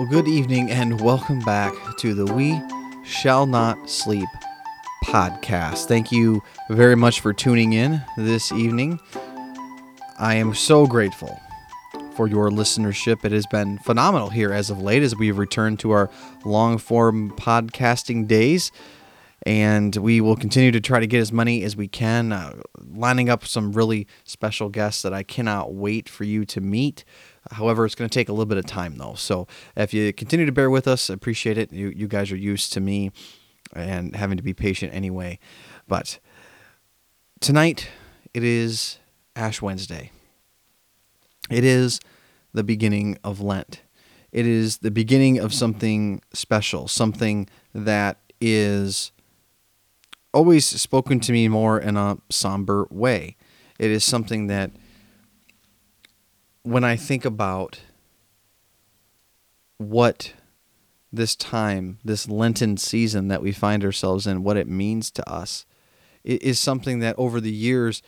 Well, good evening and welcome back to the We Shall Not Sleep podcast. Thank you very much for tuning in this evening. I am so grateful for your listenership. It has been phenomenal here as of late as we have returned to our long form podcasting days. And we will continue to try to get as many as we can, uh, lining up some really special guests that I cannot wait for you to meet. However, it's going to take a little bit of time though. So if you continue to bear with us, I appreciate it. You, you guys are used to me and having to be patient anyway. But tonight, it is Ash Wednesday. It is the beginning of Lent. It is the beginning of something special, something that is always spoken to me more in a somber way. It is something that when I think about what this time, this Lenten season that we find ourselves in, what it means to us, it is something that over the years,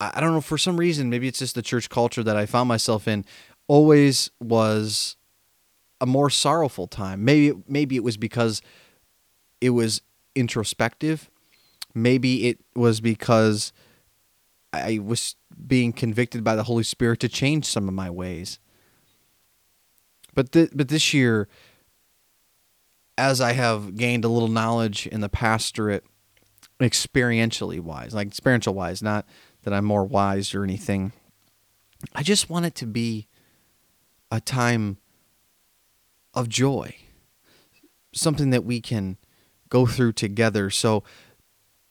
I don't know, for some reason, maybe it's just the church culture that I found myself in, always was a more sorrowful time. Maybe maybe it was because it was introspective. Maybe it was because I was being convicted by the Holy Spirit to change some of my ways. But th- but this year, as I have gained a little knowledge in the pastorate, experientially wise, like spiritual wise, not that I'm more wise or anything. I just want it to be a time of joy, something that we can go through together. So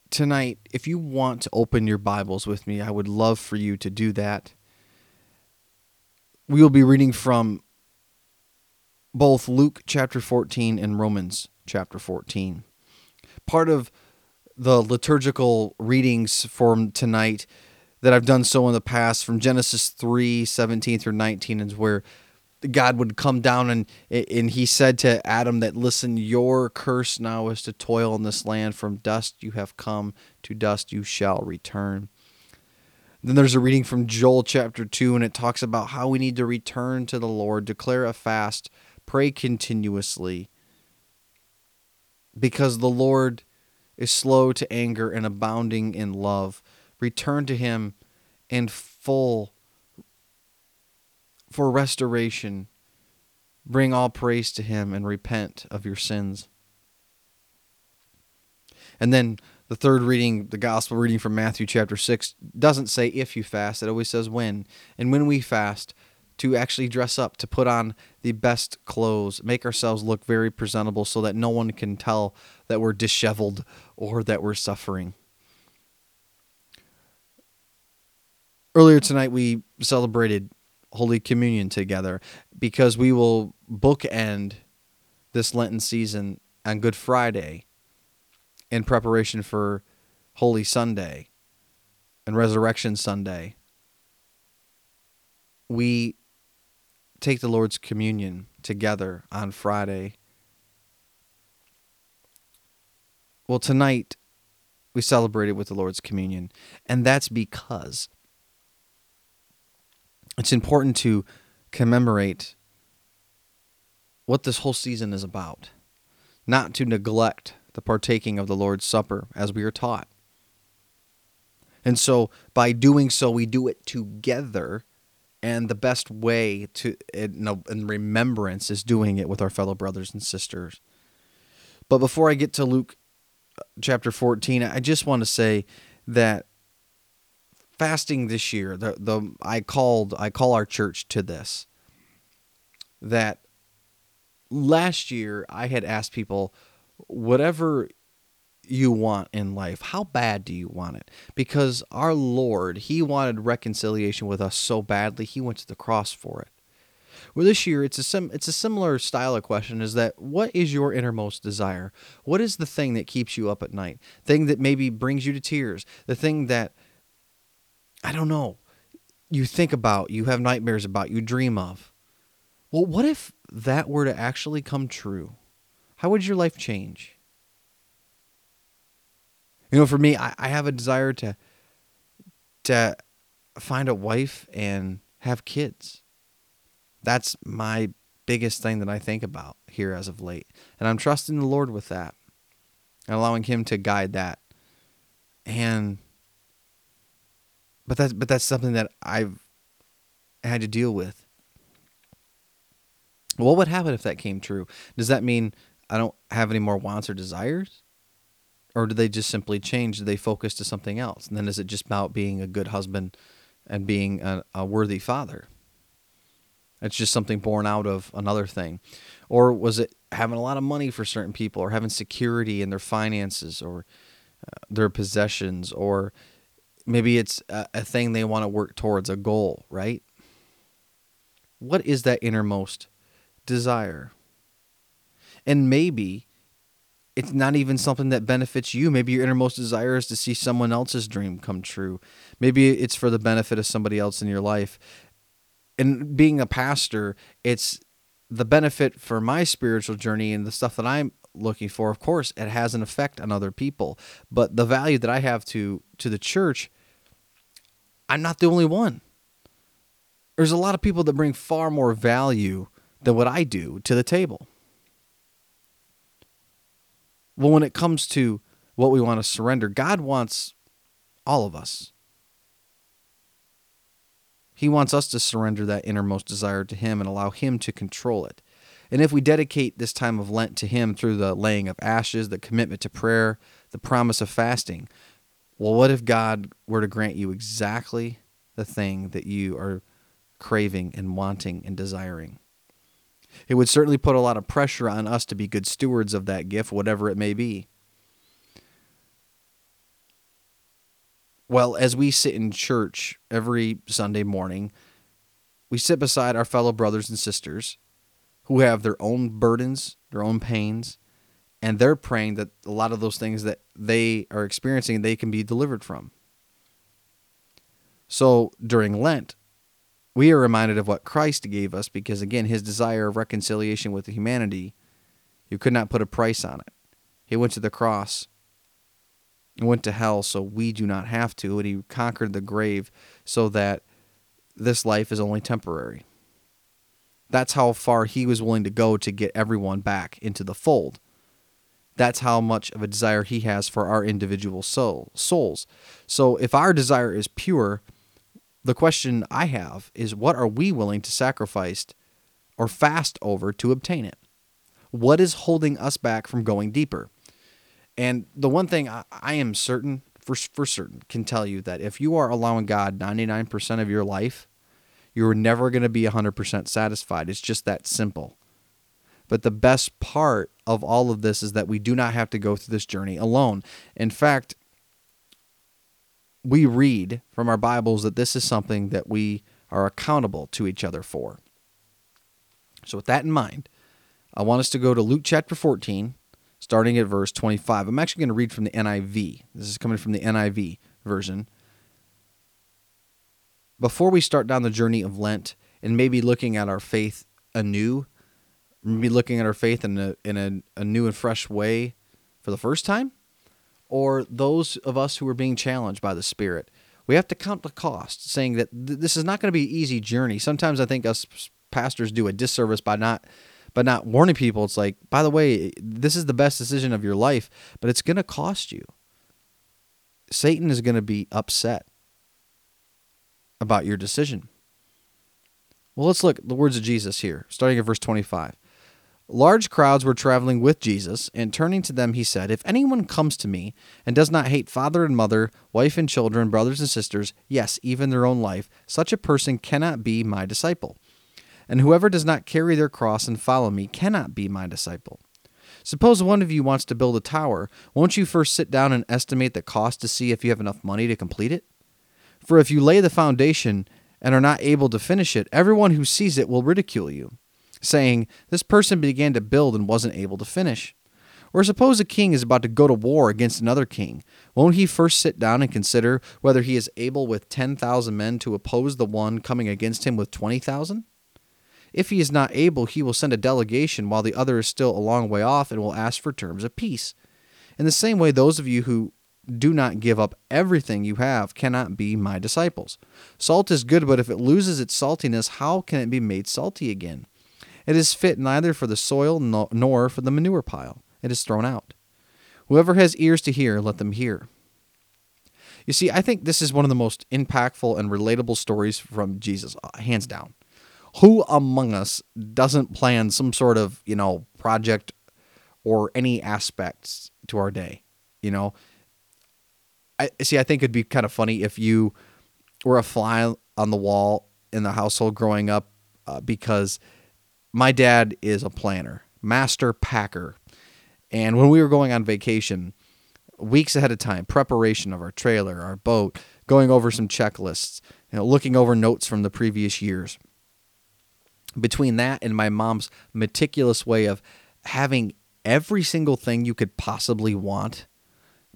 tonight, if you want to open your Bibles with me, I would love for you to do that. We will be reading from both Luke chapter 14 and Romans chapter 14. Part of the liturgical readings for tonight that I've done so in the past from Genesis 3 17 through 19 is where God would come down and and he said to Adam that listen your curse now is to toil in this land from dust you have come to dust you shall return. Then there's a reading from Joel chapter 2 and it talks about how we need to return to the Lord, declare a fast, pray continuously because the Lord is slow to anger and abounding in love. Return to him in full for restoration. Bring all praise to him and repent of your sins. And then the third reading, the gospel reading from Matthew chapter 6, doesn't say if you fast, it always says when. And when we fast, to actually dress up, to put on the best clothes, make ourselves look very presentable so that no one can tell that we're disheveled or that we're suffering. Earlier tonight, we celebrated Holy Communion together because we will bookend this Lenten season on Good Friday in preparation for Holy Sunday and Resurrection Sunday. We take the Lord's communion together on Friday. Well, tonight we celebrated with the Lord's communion, and that's because it's important to commemorate what this whole season is about, not to neglect the partaking of the Lord's Supper as we are taught. And so, by doing so, we do it together. And the best way to, in, in remembrance, is doing it with our fellow brothers and sisters. But before I get to Luke uh, chapter 14, I just want to say that fasting this year, the the I called I call our church to this. That last year I had asked people, whatever you want in life, how bad do you want it? Because our Lord, He wanted reconciliation with us so badly, He went to the cross for it. Well, this year it's a sim- it's a similar style of question. Is that what is your innermost desire? What is the thing that keeps you up at night? Thing that maybe brings you to tears? The thing that I don't know, you think about, you have nightmares about, you dream of. Well, what if that were to actually come true? How would your life change? You know, for me, I, I have a desire to to find a wife and have kids. That's my biggest thing that I think about here as of late. And I'm trusting the Lord with that and allowing him to guide that. And but that's but that's something that I've had to deal with. What would happen if that came true? Does that mean I don't have any more wants or desires? Or do they just simply change? Do they focus to something else? And then is it just about being a good husband and being a, a worthy father? It's just something born out of another thing. Or was it having a lot of money for certain people or having security in their finances or uh, their possessions or maybe it's a, a thing they want to work towards, a goal, right? What is that innermost desire? And maybe it's not even something that benefits you. Maybe your innermost desire is to see someone else's dream come true. Maybe it's for the benefit of somebody else in your life. And being a pastor, it's the benefit for my spiritual journey and the stuff that I'm looking for. Of course, it has an effect on other people, but the value that I have to to the church, I'm not the only one. There's a lot of people that bring far more value than what I do to the table. Well, when it comes to what we want to surrender, God wants all of us. He wants us to surrender that innermost desire to Him and allow Him to control it. And if we dedicate this time of Lent to Him through the laying of ashes, the commitment to prayer, the promise of fasting, well, what if God were to grant you exactly the thing that you are craving and wanting and desiring? It would certainly put a lot of pressure on us to be good stewards of that gift, whatever it may be. Well, as we sit in church every Sunday morning, we sit beside our fellow brothers and sisters who have their own burdens, their own pains, and they're praying that a lot of those things that they are experiencing they can be delivered from. So during Lent, we are reminded of what Christ gave us because, again, his desire of reconciliation with humanity, you could not put a price on it. He went to the cross and went to hell so we do not have to, and he conquered the grave so that this life is only temporary. That's how far he was willing to go to get everyone back into the fold. That's how much of a desire he has for our individual soul, souls. So if our desire is pure, the question I have is what are we willing to sacrifice or fast over to obtain it? What is holding us back from going deeper? And the one thing I, I am certain, for, for certain, can tell you that if you are allowing God 99% of your life, you're never going to be 100% satisfied. It's just that simple. But the best part of all of this is that we do not have to go through this journey alone. In fact, we read from our Bibles that this is something that we are accountable to each other for. So, with that in mind, I want us to go to Luke chapter 14, starting at verse 25. I'm actually going to read from the NIV. This is coming from the NIV version. Before we start down the journey of Lent and maybe looking at our faith anew, maybe looking at our faith in a, in a, a new and fresh way for the first time, or those of us who are being challenged by the Spirit. We have to count the cost, saying that th- this is not going to be an easy journey. Sometimes I think us pastors do a disservice by not by not warning people. It's like, by the way, this is the best decision of your life, but it's going to cost you. Satan is going to be upset about your decision. Well, let's look at the words of Jesus here, starting at verse 25. Large crowds were traveling with Jesus, and turning to them, he said, If anyone comes to me and does not hate father and mother, wife and children, brothers and sisters, yes, even their own life, such a person cannot be my disciple. And whoever does not carry their cross and follow me cannot be my disciple. Suppose one of you wants to build a tower. Won't you first sit down and estimate the cost to see if you have enough money to complete it? For if you lay the foundation and are not able to finish it, everyone who sees it will ridicule you saying, This person began to build and wasn't able to finish. Or suppose a king is about to go to war against another king. Won't he first sit down and consider whether he is able with 10,000 men to oppose the one coming against him with 20,000? If he is not able, he will send a delegation while the other is still a long way off and will ask for terms of peace. In the same way, those of you who do not give up everything you have cannot be my disciples. Salt is good, but if it loses its saltiness, how can it be made salty again? It is fit neither for the soil nor for the manure pile. It is thrown out. Whoever has ears to hear, let them hear. You see, I think this is one of the most impactful and relatable stories from Jesus, uh, hands down. Who among us doesn't plan some sort of, you know, project or any aspects to our day? You know, I see. I think it'd be kind of funny if you were a fly on the wall in the household growing up, uh, because my dad is a planner, master packer, and when we were going on vacation, weeks ahead of time, preparation of our trailer, our boat, going over some checklists, you know, looking over notes from the previous years. Between that and my mom's meticulous way of having every single thing you could possibly want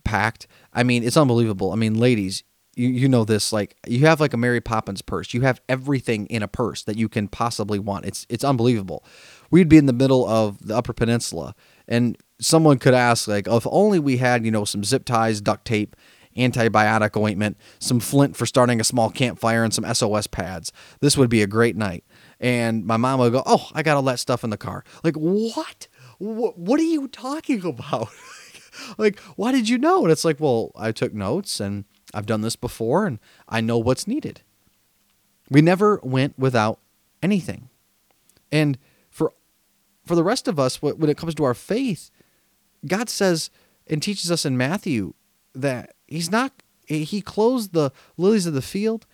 packed, I mean, it's unbelievable. I mean, ladies, you, you know this like you have like a Mary Poppins purse. You have everything in a purse that you can possibly want. It's it's unbelievable. We'd be in the middle of the Upper Peninsula and someone could ask like oh, if only we had, you know, some zip ties, duct tape, antibiotic ointment, some flint for starting a small campfire and some SOS pads. This would be a great night. And my mom would go, "Oh, I got all that stuff in the car." Like, "What? What, what are you talking about?" Like, why did you know? And it's like, "Well, I took notes and I've done this before and I know what's needed. We never went without anything. And for for the rest of us when it comes to our faith, God says and teaches us in Matthew that he's not he clothes the lilies of the field.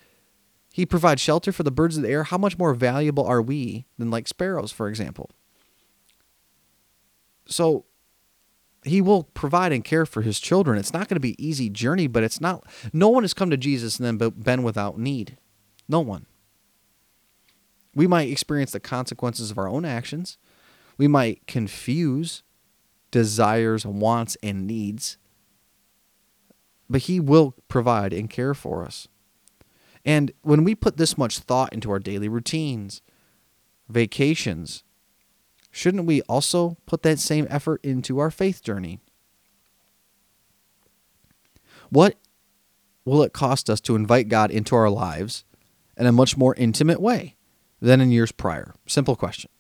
He provides shelter for the birds of the air. How much more valuable are we than like sparrows, for example? So he will provide and care for his children. It's not going to be easy journey, but it's not no one has come to Jesus and then been without need. No one. We might experience the consequences of our own actions. We might confuse desires, wants, and needs. But he will provide and care for us. And when we put this much thought into our daily routines, vacations, shouldn't we also put that same effort into our faith journey? What will it cost us to invite God into our lives in a much more intimate way than in years prior? Simple question.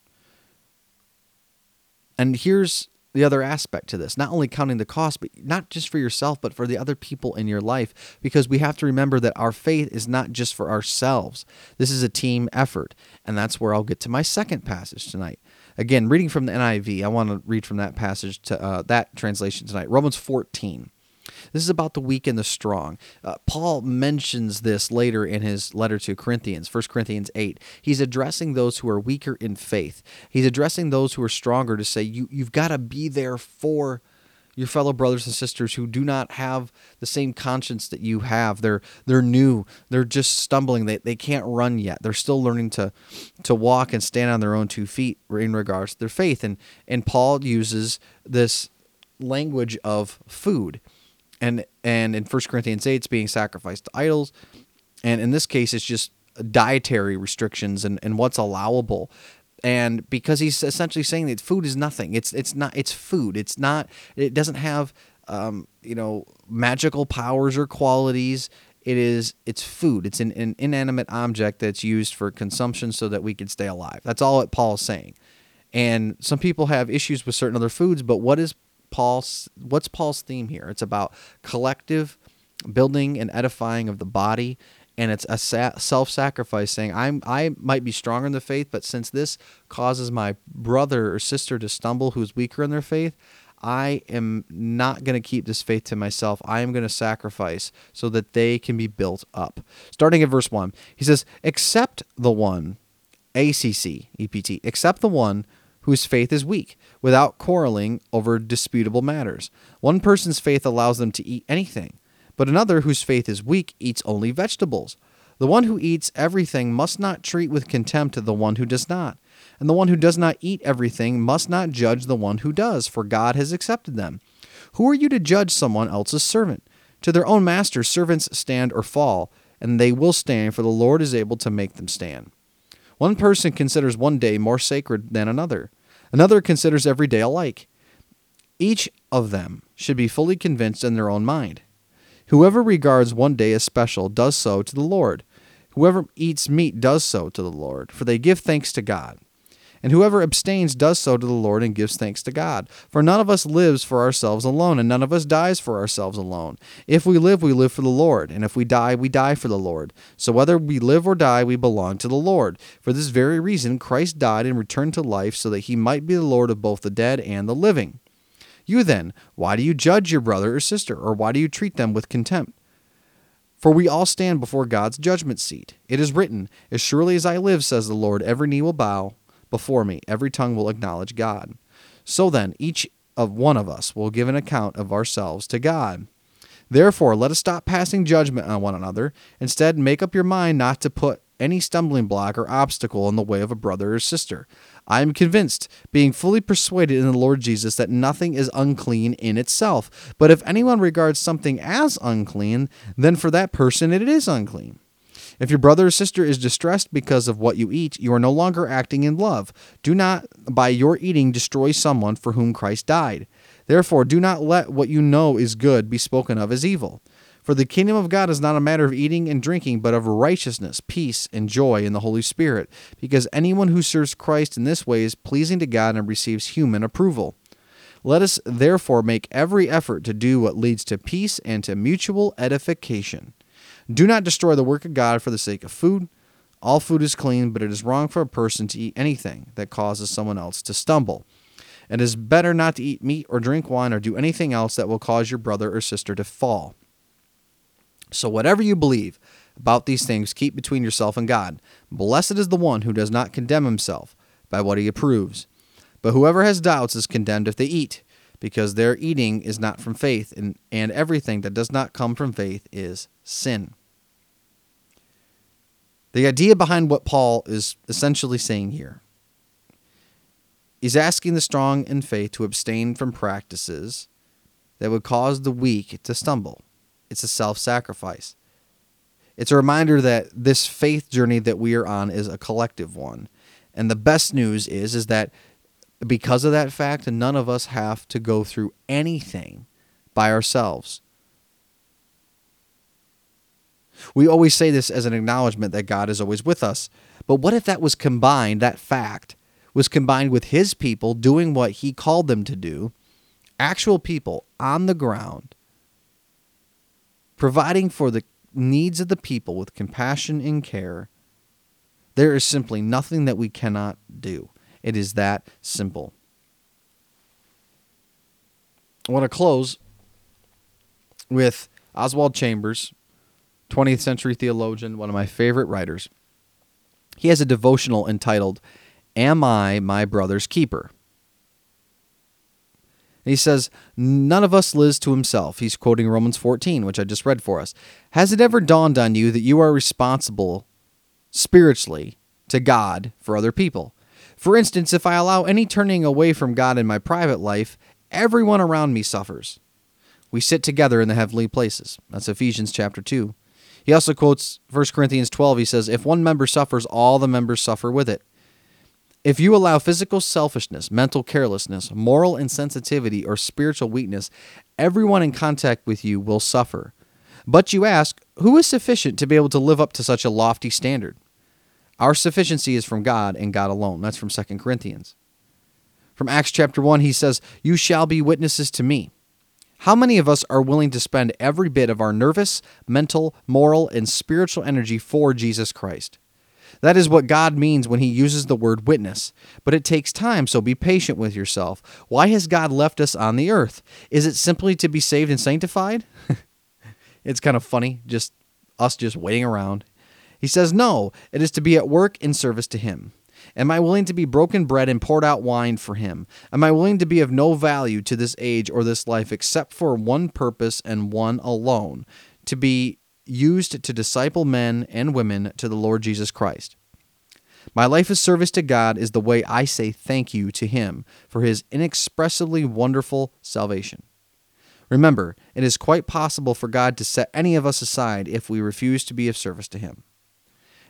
And here's the other aspect to this not only counting the cost, but not just for yourself, but for the other people in your life, because we have to remember that our faith is not just for ourselves. This is a team effort. And that's where I'll get to my second passage tonight. Again, reading from the NIV, I want to read from that passage to uh, that translation tonight. Romans 14. This is about the weak and the strong. Uh, Paul mentions this later in his letter to Corinthians, 1 Corinthians 8. He's addressing those who are weaker in faith. He's addressing those who are stronger to say, you, you've got to be there for your fellow brothers and sisters who do not have the same conscience that you have. They're they're new. They're just stumbling. They, they can't run yet. They're still learning to to walk and stand on their own two feet in regards to their faith. And and Paul uses this language of food. And and in 1 Corinthians 8 it's being sacrificed to idols. And in this case it's just dietary restrictions and, and what's allowable and because he's essentially saying that food is nothing. It's it's not it's food. It's not it doesn't have um, you know magical powers or qualities. It is it's food. It's an, an inanimate object that's used for consumption so that we can stay alive. That's all that paul is saying. And some people have issues with certain other foods but what is paul's what's paul's theme here? It's about collective building and edifying of the body and it's a sa- self-sacrifice saying I'm I might be stronger in the faith but since this causes my brother or sister to stumble who's weaker in their faith I am not going to keep this faith to myself. I am going to sacrifice so that they can be built up. Starting at verse 1, he says, Accept the one, ACC, EPT, accept the one whose faith is weak, without quarreling over disputable matters. One person's faith allows them to eat anything but another whose faith is weak eats only vegetables. The one who eats everything must not treat with contempt the one who does not. And the one who does not eat everything must not judge the one who does, for God has accepted them. Who are you to judge someone else's servant? To their own master, servants stand or fall, and they will stand, for the Lord is able to make them stand. One person considers one day more sacred than another, another considers every day alike. Each of them should be fully convinced in their own mind. Whoever regards one day as special does so to the Lord. Whoever eats meat does so to the Lord, for they give thanks to God. And whoever abstains does so to the Lord and gives thanks to God. For none of us lives for ourselves alone, and none of us dies for ourselves alone. If we live, we live for the Lord, and if we die, we die for the Lord. So whether we live or die, we belong to the Lord. For this very reason, Christ died and returned to life so that he might be the Lord of both the dead and the living. You then, why do you judge your brother or sister, or why do you treat them with contempt? For we all stand before God's judgment seat. It is written, As surely as I live, says the Lord, every knee will bow before me, every tongue will acknowledge God. So then, each of one of us will give an account of ourselves to God. Therefore, let us stop passing judgment on one another. Instead, make up your mind not to put any stumbling block or obstacle in the way of a brother or sister. I am convinced, being fully persuaded in the Lord Jesus, that nothing is unclean in itself. But if anyone regards something as unclean, then for that person it is unclean. If your brother or sister is distressed because of what you eat, you are no longer acting in love. Do not, by your eating, destroy someone for whom Christ died. Therefore, do not let what you know is good be spoken of as evil. For the kingdom of God is not a matter of eating and drinking, but of righteousness, peace, and joy in the Holy Spirit, because anyone who serves Christ in this way is pleasing to God and receives human approval. Let us therefore make every effort to do what leads to peace and to mutual edification. Do not destroy the work of God for the sake of food. All food is clean, but it is wrong for a person to eat anything that causes someone else to stumble. It is better not to eat meat or drink wine or do anything else that will cause your brother or sister to fall. So, whatever you believe about these things, keep between yourself and God. Blessed is the one who does not condemn himself by what he approves. But whoever has doubts is condemned if they eat, because their eating is not from faith, and, and everything that does not come from faith is sin. The idea behind what Paul is essentially saying here is asking the strong in faith to abstain from practices that would cause the weak to stumble. It's a self sacrifice. It's a reminder that this faith journey that we are on is a collective one. And the best news is is that because of that fact, none of us have to go through anything by ourselves. We always say this as an acknowledgement that God is always with us. But what if that was combined, that fact was combined with his people doing what he called them to do, actual people on the ground providing for the needs of the people with compassion and care, there is simply nothing that we cannot do. It is that simple. I want to close with Oswald Chambers, 20th century theologian, one of my favorite writers. He has a devotional entitled, Am I My Brother's Keeper? And he says, None of us lives to himself. He's quoting Romans 14, which I just read for us. Has it ever dawned on you that you are responsible spiritually to God for other people? For instance, if I allow any turning away from God in my private life, everyone around me suffers. We sit together in the heavenly places. That's Ephesians chapter 2. He also quotes 1 Corinthians 12. He says, If one member suffers, all the members suffer with it. If you allow physical selfishness, mental carelessness, moral insensitivity, or spiritual weakness, everyone in contact with you will suffer. But you ask, who is sufficient to be able to live up to such a lofty standard? Our sufficiency is from God and God alone. That's from 2 Corinthians. From Acts chapter 1, he says, You shall be witnesses to me. How many of us are willing to spend every bit of our nervous, mental, moral, and spiritual energy for Jesus Christ? That is what God means when he uses the word witness. But it takes time, so be patient with yourself. Why has God left us on the earth? Is it simply to be saved and sanctified? it's kind of funny, just us just waiting around. He says, No, it is to be at work in service to him. Am I willing to be broken bread and poured out wine for him? Am I willing to be of no value to this age or this life except for one purpose and one alone to be used to disciple men and women to the Lord Jesus Christ. My life of service to God is the way I say thank you to Him for His inexpressibly wonderful salvation. Remember, it is quite possible for God to set any of us aside if we refuse to be of service to Him.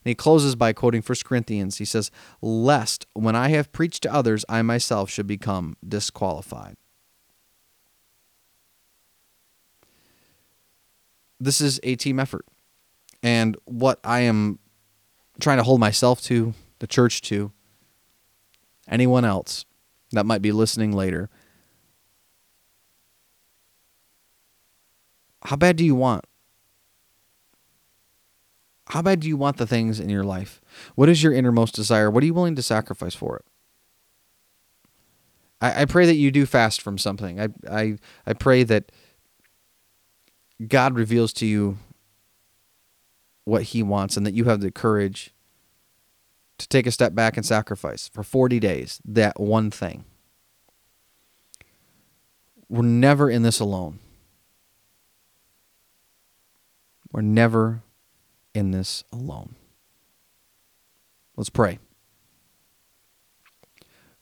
And he closes by quoting 1 Corinthians. He says, Lest when I have preached to others, I myself should become disqualified. This is a team effort. And what I am trying to hold myself to, the church to, anyone else that might be listening later, how bad do you want? How bad do you want the things in your life? What is your innermost desire? What are you willing to sacrifice for it? I, I pray that you do fast from something. I, I, I pray that God reveals to you what He wants and that you have the courage to take a step back and sacrifice for 40 days that one thing. We're never in this alone. We're never in this alone. Let's pray.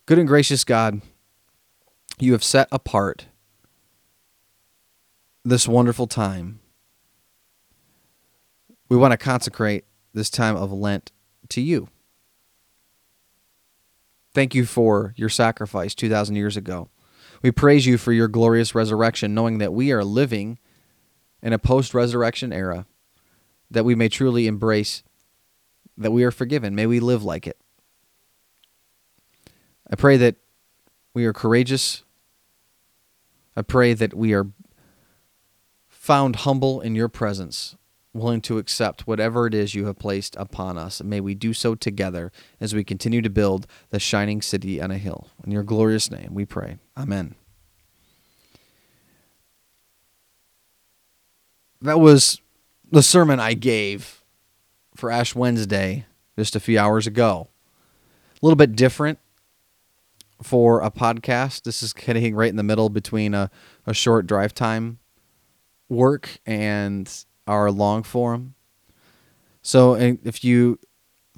Good and gracious God, you have set apart this wonderful time. We want to consecrate this time of Lent to you. Thank you for your sacrifice 2,000 years ago. We praise you for your glorious resurrection, knowing that we are living in a post resurrection era, that we may truly embrace that we are forgiven. May we live like it. I pray that we are courageous. I pray that we are found humble in your presence, willing to accept whatever it is you have placed upon us. May we do so together as we continue to build the shining city on a hill. In your glorious name, we pray. Amen. That was the sermon I gave for Ash Wednesday just a few hours ago. A little bit different for a podcast. This is getting right in the middle between a, a short drive time work and our long form. So if you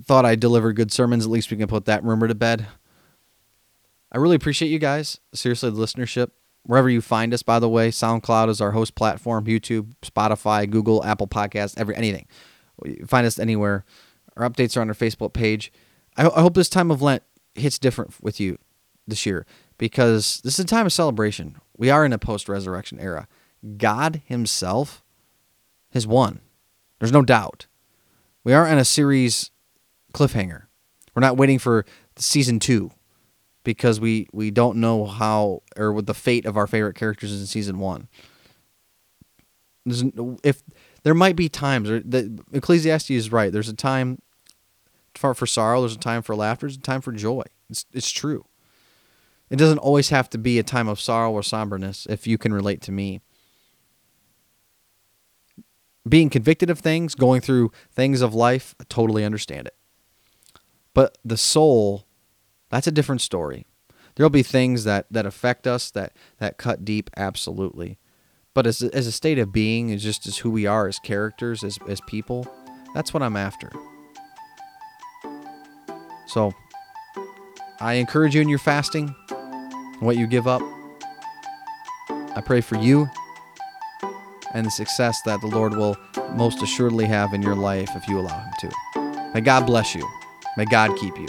thought I delivered good sermons, at least we can put that rumor to bed. I really appreciate you guys. Seriously, the listenership. Wherever you find us, by the way, SoundCloud is our host platform, YouTube, Spotify, Google, Apple Podcasts, every anything. Find us anywhere. Our updates are on our Facebook page. I, I hope this time of Lent hits different with you this year because this is a time of celebration. We are in a post resurrection era. God Himself has won. There's no doubt. We aren't in a series cliffhanger. We're not waiting for season two because we we don't know how or what the fate of our favorite characters is in season one. There's, if there might be times, or the Ecclesiastes is right. There's a time for for sorrow. There's a time for laughter. There's a time for joy. It's it's true. It doesn't always have to be a time of sorrow or somberness. If you can relate to me, being convicted of things, going through things of life, I totally understand it. But the soul that's a different story. There'll be things that, that affect us that, that cut deep, absolutely. But as, as a state of being, as just as who we are as characters, as, as people, that's what I'm after. So I encourage you in your fasting, what you give up. I pray for you and the success that the Lord will most assuredly have in your life if you allow Him to. May God bless you. May God keep you.